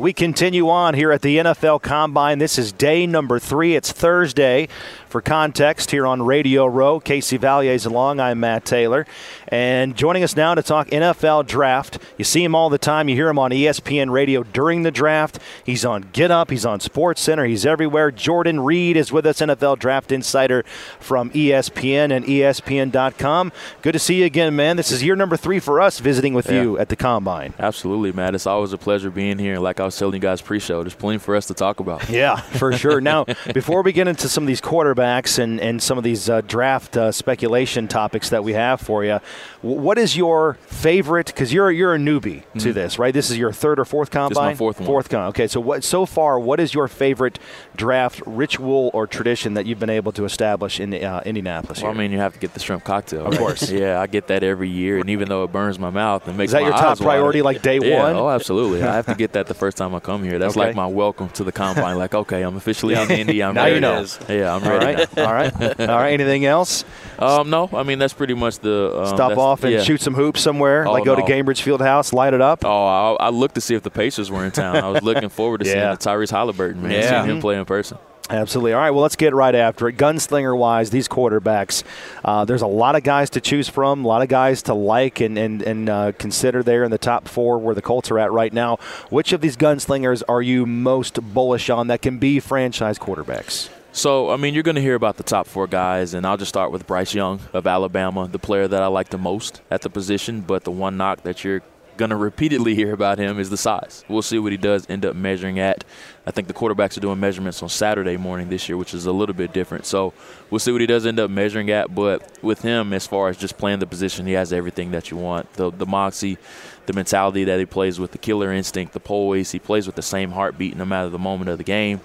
We continue on here at the NFL Combine. This is day number three. It's Thursday. For context, here on Radio Row, Casey Valier's along. I'm Matt Taylor. And joining us now to talk NFL draft. You see him all the time. You hear him on ESPN radio during the draft. He's on Get Up. He's on SportsCenter. He's everywhere. Jordan Reid is with us, NFL Draft Insider from ESPN and ESPN.com. Good to see you again, man. This is year number three for us visiting with yeah. you at the Combine. Absolutely, Matt. It's always a pleasure being here. Like I was telling you guys pre-show, there's plenty for us to talk about. Yeah, for sure. now, before we get into some of these quarterbacks, and, and some of these uh, draft uh, speculation topics that we have for you. What is your favorite? Because you're you're a newbie mm-hmm. to this, right? This is your third or fourth combine. This is my fourth one. Fourth combine. Okay, so what so far? What is your favorite draft ritual or tradition that you've been able to establish in uh, Indianapolis? Well, I mean, you have to get the shrimp cocktail, of course. yeah, I get that every year, and even though it burns my mouth and makes is that your top priority, water, like day yeah, one? Oh, absolutely. I have to get that the first time I come here. That's okay. like my welcome to the combine. Like, okay, I'm officially on Indy. I'm now ready. you know. Yeah, I'm ready. All right. All right. All right. Anything else? Um, no. I mean, that's pretty much the um, stop off and yeah. shoot some hoops somewhere? Oh, like go no. to Gainbridge Fieldhouse, light it up? Oh, I, I, looked to see if the Pacers were in town. I was looking forward to yeah. seeing Tyrese Halliburton, man, yeah. seeing mm-hmm. him play in person. Absolutely. All right, well, let's get right after it. Gunslinger wise, these quarterbacks, uh, there's a lot of guys to choose from, a lot of guys to like and, and, and uh, consider there in the top four where the Colts are at right now. Which of these gunslingers are you most bullish on that can be franchise quarterbacks? So, I mean, you're going to hear about the top four guys, and I'll just start with Bryce Young of Alabama, the player that I like the most at the position. But the one knock that you're going to repeatedly hear about him is the size. We'll see what he does end up measuring at. I think the quarterbacks are doing measurements on Saturday morning this year, which is a little bit different. So we'll see what he does end up measuring at. But with him, as far as just playing the position, he has everything that you want the, the moxie, the mentality that he plays with, the killer instinct, the poise. He plays with the same heartbeat no matter the moment of the game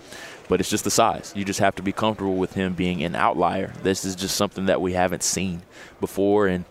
but it's just the size. You just have to be comfortable with him being an outlier. This is just something that we haven't seen before. And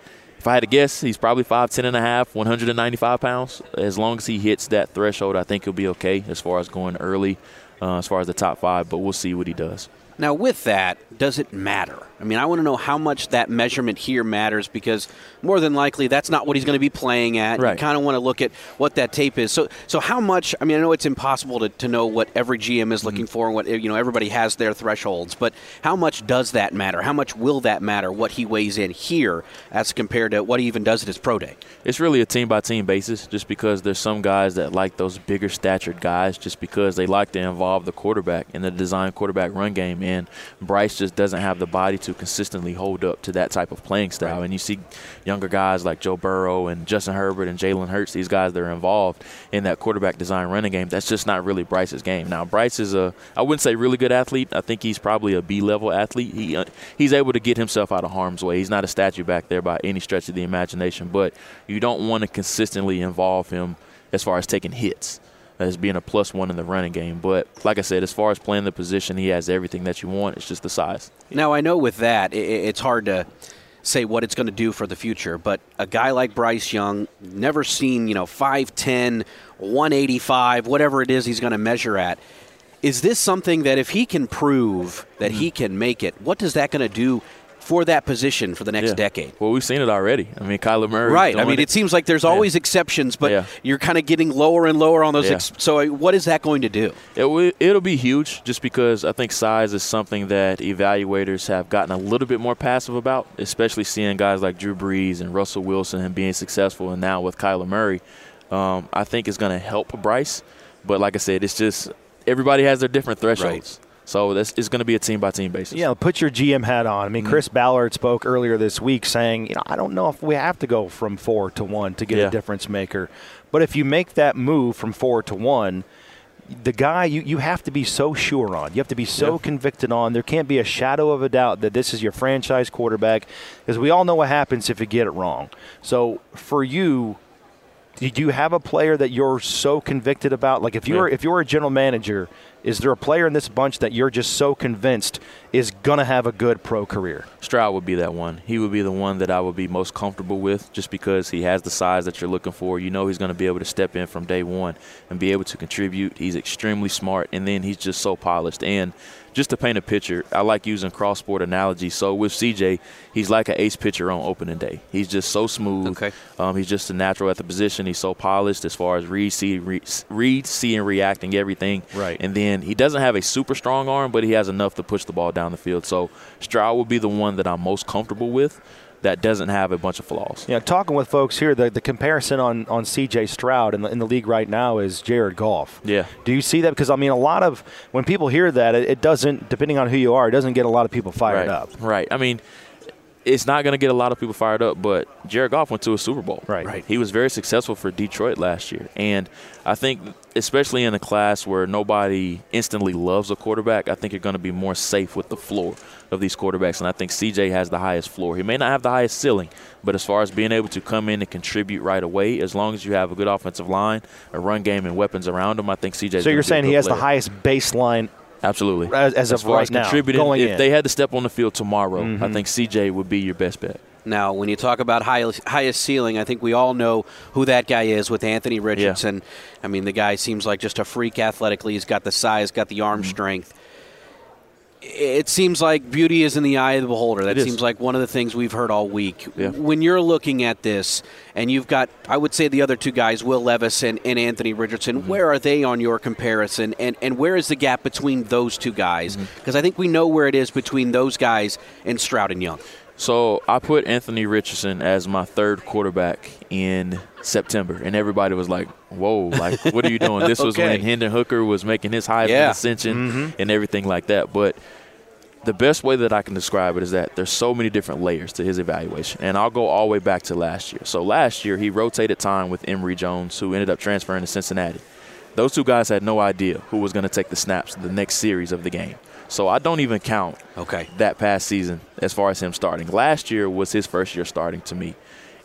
if I had to guess, he's probably 5'10 and a half, 195 pounds. As long as he hits that threshold, I think he'll be okay as far as going early, uh, as far as the top five, but we'll see what he does. Now, with that, does it matter? I mean, I want to know how much that measurement here matters because more than likely that's not what he's going to be playing at. Right. You kind of want to look at what that tape is. So, so how much? I mean, I know it's impossible to, to know what every GM is looking mm-hmm. for and what you know everybody has their thresholds, but how much does that matter? How much will that matter? What he weighs in here as compared to what he even does at his pro day? It's really a team by team basis, just because there's some guys that like those bigger statured guys, just because they like to involve the quarterback in the design quarterback run game, and Bryce just doesn't have the body to consistently hold up to that type of playing style. Right. And you see younger guys like Joe Burrow and Justin Herbert and Jalen Hurts, these guys that are involved in that quarterback design running game. That's just not really Bryce's game. Now, Bryce is a, I wouldn't say really good athlete. I think he's probably a B level athlete. He, uh, he's able to get himself out of harm's way. He's not a statue back there by any stretch of the imagination, but you don't want to consistently involve him as far as taking hits as being a plus one in the running game. But like I said, as far as playing the position, he has everything that you want. It's just the size. Now I know with that, it's hard to say what it's going to do for the future. But a guy like Bryce Young, never seen, you know, 5'10, 185, whatever it is he's going to measure at. Is this something that if he can prove that he mm-hmm. can make it, what is that going to do for that position for the next yeah. decade. Well, we've seen it already. I mean, Kyler Murray. Right. I mean, it. it. seems like there's always yeah. exceptions, but yeah. you're kind of getting lower and lower on those. Ex- so, uh, what is that going to do? It w- it'll be huge just because I think size is something that evaluators have gotten a little bit more passive about, especially seeing guys like Drew Brees and Russell Wilson and being successful, and now with Kyler Murray. Um, I think is going to help Bryce. But like I said, it's just everybody has their different thresholds. Right. So this is going to be a team by team basis. Yeah, put your GM hat on. I mean, mm-hmm. Chris Ballard spoke earlier this week saying, you know, I don't know if we have to go from four to one to get yeah. a difference maker, but if you make that move from four to one, the guy you, you have to be so sure on. You have to be so convicted on. There can't be a shadow of a doubt that this is your franchise quarterback, because we all know what happens if you get it wrong. So for you, do you have a player that you're so convicted about? Like if you're yeah. if you're a general manager, is there a player in this bunch that you're just so convinced is gonna have a good pro career? Stroud would be that one. He would be the one that I would be most comfortable with, just because he has the size that you're looking for. You know he's gonna be able to step in from day one and be able to contribute. He's extremely smart, and then he's just so polished and just to paint a picture, I like using cross sport analogy. So with CJ, he's like an ace pitcher on opening day. He's just so smooth. Okay. Um, he's just a natural at the position. He's so polished as far as read, see, read, read, see, and reacting everything. Right. And then he doesn't have a super strong arm, but he has enough to push the ball down the field. So Stroud will be the one that I'm most comfortable with that doesn't have a bunch of flaws. Yeah, talking with folks here, the, the comparison on, on C.J. Stroud in the, in the league right now is Jared Goff. Yeah. Do you see that? Because, I mean, a lot of – when people hear that, it, it, doesn't – depending on who you are, it doesn't get a lot of people fired right. up. Right. I mean – it's not going to get a lot of people fired up, but Jared Goff went to a Super Bowl. Right. right. He was very successful for Detroit last year. And I think, especially in a class where nobody instantly loves a quarterback, I think you're going to be more safe with the floor of these quarterbacks. And I think CJ has the highest floor. He may not have the highest ceiling, but as far as being able to come in and contribute right away, as long as you have a good offensive line, a run game, and weapons around him, I think CJ. So you're saying he has player. the highest baseline Absolutely. As, as, as of right as now, going if in. they had to step on the field tomorrow, mm-hmm. I think CJ would be your best bet. Now, when you talk about high, highest ceiling, I think we all know who that guy is with Anthony Richardson. Yeah. I mean, the guy seems like just a freak athletically. He's got the size, got the arm mm-hmm. strength. It seems like beauty is in the eye of the beholder. That seems like one of the things we've heard all week. Yeah. When you're looking at this, and you've got, I would say, the other two guys, Will Levis and, and Anthony Richardson, mm-hmm. where are they on your comparison? And, and where is the gap between those two guys? Because mm-hmm. I think we know where it is between those guys and Stroud and Young. So I put Anthony Richardson as my third quarterback in September, and everybody was like, "Whoa! Like, what are you doing?" This was okay. when Hendon Hooker was making his Heisman yeah. ascension mm-hmm. and everything like that. But the best way that I can describe it is that there's so many different layers to his evaluation, and I'll go all the way back to last year. So last year he rotated time with Emory Jones, who ended up transferring to Cincinnati. Those two guys had no idea who was going to take the snaps the next series of the game. So I don't even count okay. that past season as far as him starting. Last year was his first year starting to me.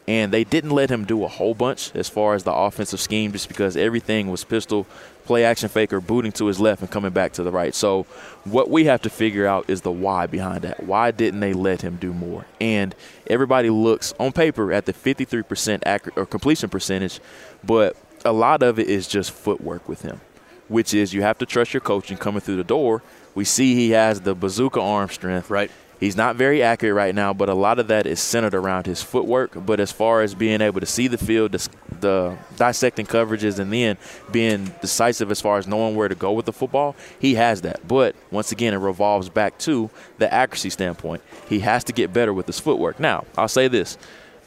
And they didn't let him do a whole bunch as far as the offensive scheme just because everything was pistol, play action faker, booting to his left and coming back to the right. So what we have to figure out is the why behind that. Why didn't they let him do more? And everybody looks on paper at the 53% accurate or completion percentage, but a lot of it is just footwork with him, which is you have to trust your coaching coming through the door – we see he has the bazooka arm strength. Right. He's not very accurate right now, but a lot of that is centered around his footwork. But as far as being able to see the field, the, the, dissecting coverages, and then being decisive as far as knowing where to go with the football, he has that. But once again, it revolves back to the accuracy standpoint. He has to get better with his footwork. Now, I'll say this.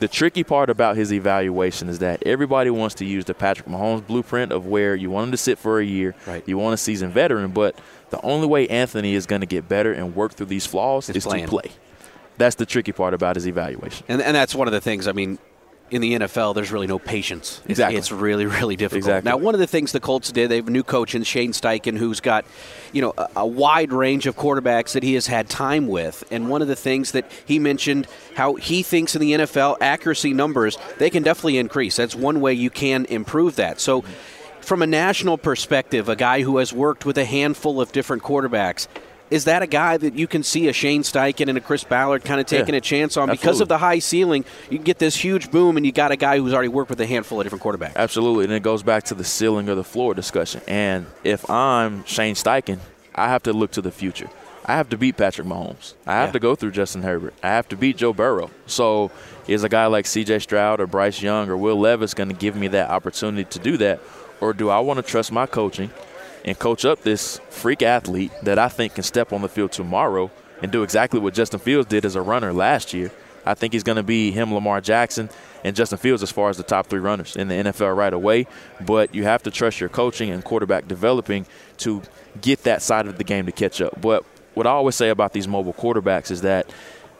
The tricky part about his evaluation is that everybody wants to use the Patrick Mahomes blueprint of where you want him to sit for a year, right. you want a seasoned veteran, but the only way Anthony is going to get better and work through these flaws it's is playing. to play. That's the tricky part about his evaluation. And, and that's one of the things, I mean, in the NFL, there's really no patience. Exactly. It's really, really difficult. Exactly. Now, one of the things the Colts did, they have a new coach in Shane Steichen who's got, you know, a, a, wide range of quarterbacks that he has had time with. And one of the things that he mentioned, how he thinks in the NFL, accuracy numbers, they can definitely increase. That's one way you can improve that. So, from a national perspective, a guy who has worked with a handful of different quarterbacks, is that a guy that you can see a Shane Steichen and a Chris Ballard kind of taking yeah, a chance on absolutely. because of the high ceiling? You get this huge boom, and you got a guy who's already worked with a handful of different quarterbacks. Absolutely, and it goes back to the ceiling or the floor discussion. And if I'm Shane Steichen, I have to look to the future. I have to beat Patrick Mahomes. I have Yeah. to go through Justin Herbert. I have to beat Joe Burrow. So is a guy like C.J. Stroud or Bryce Young or Will Levis going to give me that opportunity to do that, or do I want to trust my coaching? And coach up this freak athlete that I think can step on the field tomorrow and do exactly what Justin Fields did as a runner last year. I think he's going to be him, Lamar Jackson, and Justin Fields as far as the top three runners in the NFL right away. But you have to trust your coaching and quarterback developing to get that side of the game to catch up. But what I always say about these mobile quarterbacks is that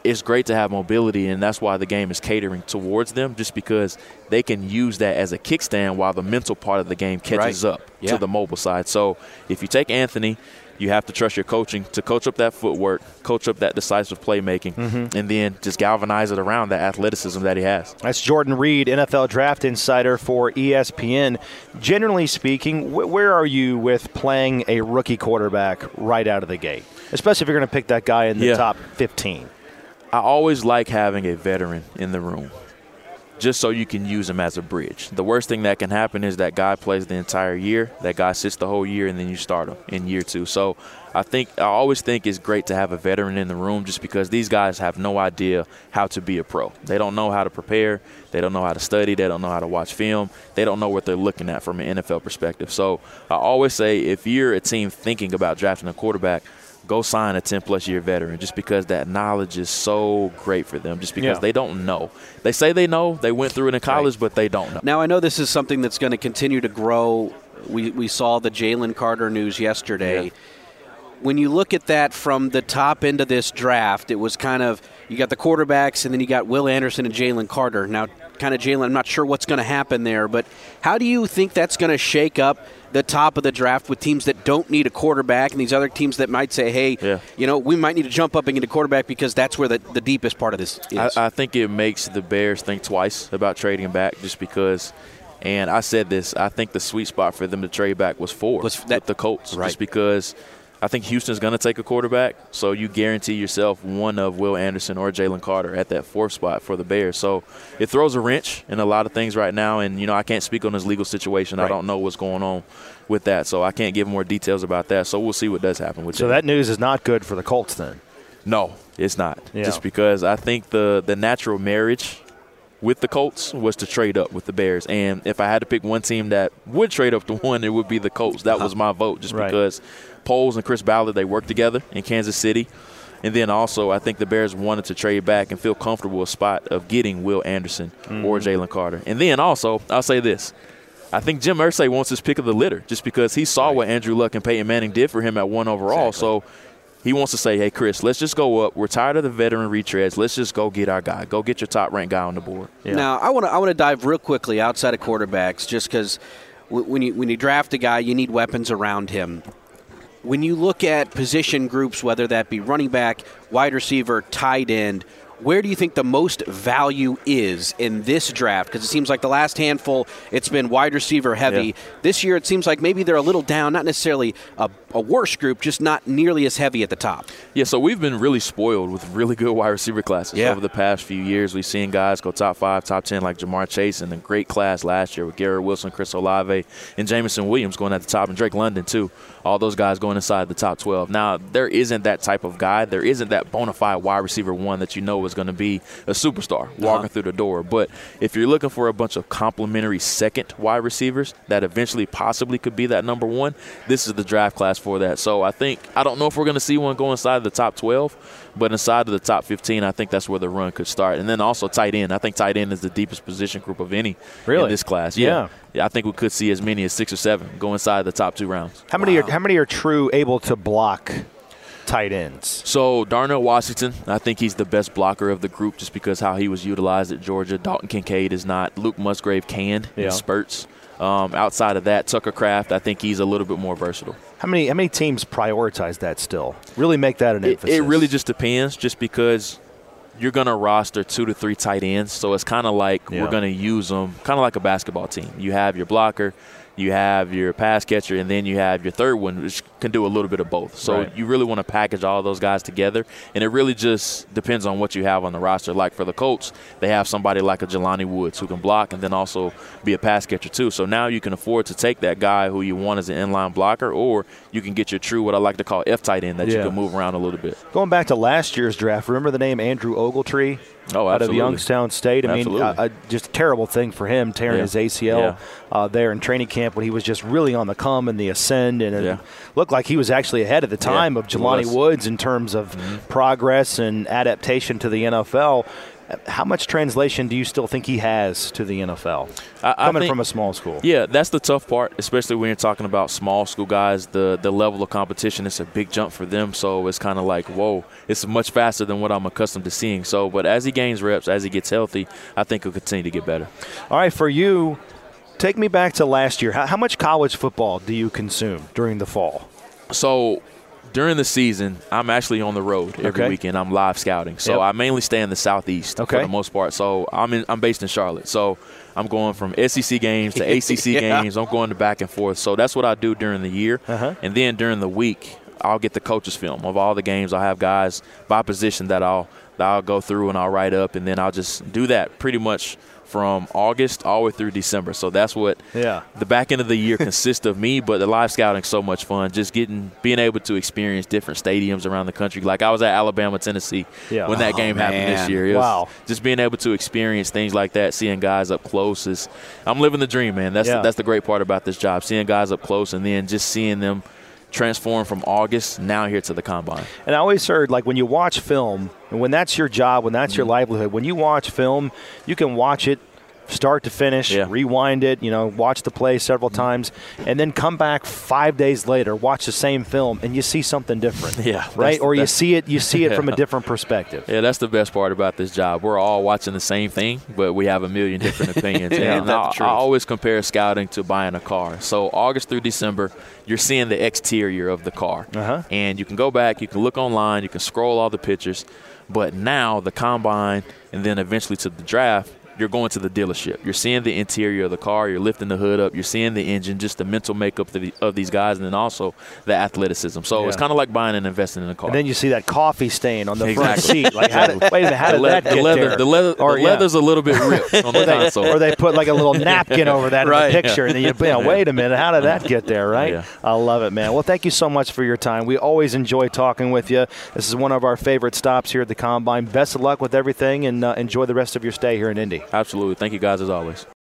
it's great to have mobility, and that's why the game is catering towards them, just because they can use that as a kickstand while the mental part of the game catches Right. up Yeah. to the mobile side. So if you take Anthony, you have to trust your coaching to coach up that footwork, coach up that decisive playmaking, mm-hmm. and then just galvanize it around that athleticism that he has. That's Jordan Reid, NFL Draft Insider for ESPN. Generally speaking, wh- where are you with playing a rookie quarterback right out of the gate? Especially if you're going to pick that guy in the Yeah. top 15. I always like having a veteran in the room just so you can use him as a bridge. The worst thing that can happen is that guy plays the entire year, that guy sits the whole year, and then you start him in year two. So I think I always think it's great to have a veteran in the room just because these guys have no idea how to be a pro. They don't know how to prepare, they don't know how to study, they don't know how to watch film, they don't know what they're looking at from an NFL perspective. So I always say if you're a team thinking about drafting a quarterback, go sign a 10 plus year veteran just because that knowledge is so great for them just because yeah. they don't know they say they know they went through it in college right. but they don't know now i know this is something that's going to continue to grow we, we saw the jalen carter news yesterday yeah when you look at that from the top end of this draft, it was kind of you got the quarterbacks, and then you got Will Anderson and Jalen Carter. Now, kind of Jalen, I'm not sure what's going to happen there, but how do you think that's going to shake up the top of the draft with teams that don't need a quarterback and these other teams that might say, hey, yeah. you know, we might need to jump up and get a quarterback because that's where the, the deepest part of this is? I, I think it makes the Bears think twice about trading back just because. And I said this. I think the sweet spot for them to trade back was four was that, with the Colts, right. just because I think Houston's going to take a quarterback, so you guarantee yourself one of Will Anderson or Jalen Carter at that fourth spot for the Bears. So it throws a wrench in a lot of things right now, and you know I can't speak on his legal situation. Right. I don't know what's going on with that, so I can't give more details about that. So we'll see what does happen with. So that news is not good for the Colts then. No, it's not. Yeah. Just because I think the the natural marriage with the Colts was to trade up with the Bears. And if I had to pick one team that would trade up to one, it would be the Colts. That was my vote just right. because Poles and Chris Ballard, they worked together in Kansas City. And then also, I think the Bears wanted to trade back and feel comfortable with a spot of getting Will Anderson mm-hmm. or Jalen Carter. And then also, I'll say this. I think Jim Irsay wants his pick of the litter just because he saw right. what Andrew Luck and Peyton Manning did for him at one overall. Exactly. So he wants to say, hey, Chris, let's just go up. We're tired of the veteran retreads. Let's just go get our guy. Go get your top ranked guy on the board. Yeah. Now, I want to I want to dive real quickly outside of quarterbacks just because when you when you draft a guy, you need weapons around him when you look at position groups, whether that be running back, wide receiver, tight end, where do you think the most value is in this draft? Because it seems like the last handful, it's been wide receiver heavy. Yeah. This year, it seems like maybe they're a little down, not necessarily a, a, worse group, just not nearly as heavy at the top. Yeah, so we've been really spoiled with really good wide receiver classes yeah. over the past few years. We've seen guys go top five, top 10, like Ja'Marr Chase, and a great class last year with Garrett Wilson, Chris Olave, and Jameson Williams going at the top, and Drake London, too. All those guys going inside the top 12. Now, there isn't that type of guy. There isn't that bona fide wide receiver one that you know is going to be a superstar walking uh-huh. through the door. But if you're looking for a bunch of complementary second wide receivers that eventually possibly could be that number one, this is the draft class for that. So I think I don't know if we're going to see one go inside the top 12, but inside of the top 15, I think that's where the run could start. And then also tight end. I think tight end is the deepest position group of any really? in this class. Yeah. yeah. yeah. I think we could see as many as six or seven go inside the top two rounds. How many wow. are how many are true able to block tight ends? So Darnell Washington, I think he's the best blocker of the group just because how he was utilized at Georgia. Dalton Kincaid is not. Luke Musgrave can yeah. in spurts. Um, outside of that, Tucker Kraft, I think he's a little bit more versatile. How many how many teams prioritize that still? Really make that an it, emphasis? It really just depends, just because you're going to roster two to three tight ends. So it's kind of like yeah. we're going to use them kind of like a basketball team. You have your blocker, you have your pass catcher, and then you have your third one, which can do a little bit of both. So right. you really want to package all those guys together, and it really just depends on what you have on the roster. Like for the Colts, they have somebody like a Jelani Woods who can block and then also be a pass catcher too. So now you can afford to take that guy who you want as an inline blocker, or you can get your true what I like to call F tight end that yeah. you can move around a little bit. Going back to last year's draft, remember the name Andrew Ogletree? Oh, out of Youngstown State. I mean, uh, just a terrible thing for him tearing yeah. his ACL yeah. uh, there in training camp when he was just really on the come and the ascend, and yeah. looked like he was actually ahead at the time of Jelani Woods in terms of mm-hmm. progress and adaptation to the NFL how much translation do you still think he has to the NFL I, coming think, from a small school? Yeah, that's the tough part, especially when you're talking about small school guys. The the level of competition is a big jump for them, so it's kind of like whoa, it's much faster than what I'm accustomed to seeing. So, but as he gains reps, as he gets healthy, I think he'll continue to get better. All right, for you, take me back to last year. How, how much college football do you consume during the fall? So during the season, I'm actually on the road every okay. weekend. I'm live scouting, so yep. I mainly stay in the southeast okay. for the most part. So I'm in, I'm based in Charlotte, so I'm going from SEC games to ACC yeah. games. I'm going to back and forth. So that's what I do during the year, uh-huh. and then during the week, I'll get the coaches film of all the games. I have guys by position that I'll I'll go through and I'll write up, and then I'll just do that pretty much from August all the way through December. So that's what yeah. the back end of the year consists of me, but the live scouting so much fun. Just getting being able to experience different stadiums around the country. Like I was at Alabama, Tennessee yeah. when that oh, game man. happened this year. wow. Just being able to experience things like that, seeing guys up close is I'm living the dream, man. That's yeah. the, that's the great part about this job. Seeing guys up close and then just seeing them transform from August now here to the combine. And I always heard like when you watch film, and when that's your job, when that's mm-hmm. your livelihood, when you watch film, you can watch it start to finish, yeah. rewind it, you know, watch the play several mm-hmm. times, and then come back five days later, watch the same film, and you see something different. Yeah, right. Or you see it, you see it yeah. from a different perspective. Yeah, that's the best part about this job. We're all watching the same thing, but we have a million different opinions. yeah, and I, I always compare scouting to buying a car. So August through December, you're seeing the exterior of the car, uh-huh. and you can go back, you can look online, you can scroll all the pictures. But now the combine, and then eventually to the draft, you're going to the dealership. You're seeing the interior of the car. You're lifting the hood up. You're seeing the engine, just the mental makeup of, the, of these guys, and then also the athleticism. So yeah. it's kind of like buying and investing in a car. And then you see that coffee stain on the exactly. front seat. Like, how did, wait a minute, how did the that the get leather, there? The leather, or, the leather's a little bit ripped on the console. or they put like a little napkin over that right, in the picture, yeah. and then you, you know, wait a minute, how did that get there? Right? Yeah. I love it, man. Well, thank you so much for your time. We always enjoy talking with you. This is one of our favorite stops here at the Combine. Best of luck with everything, and uh, enjoy the rest of your stay here in Indy. Absolutely. Thank you guys as always.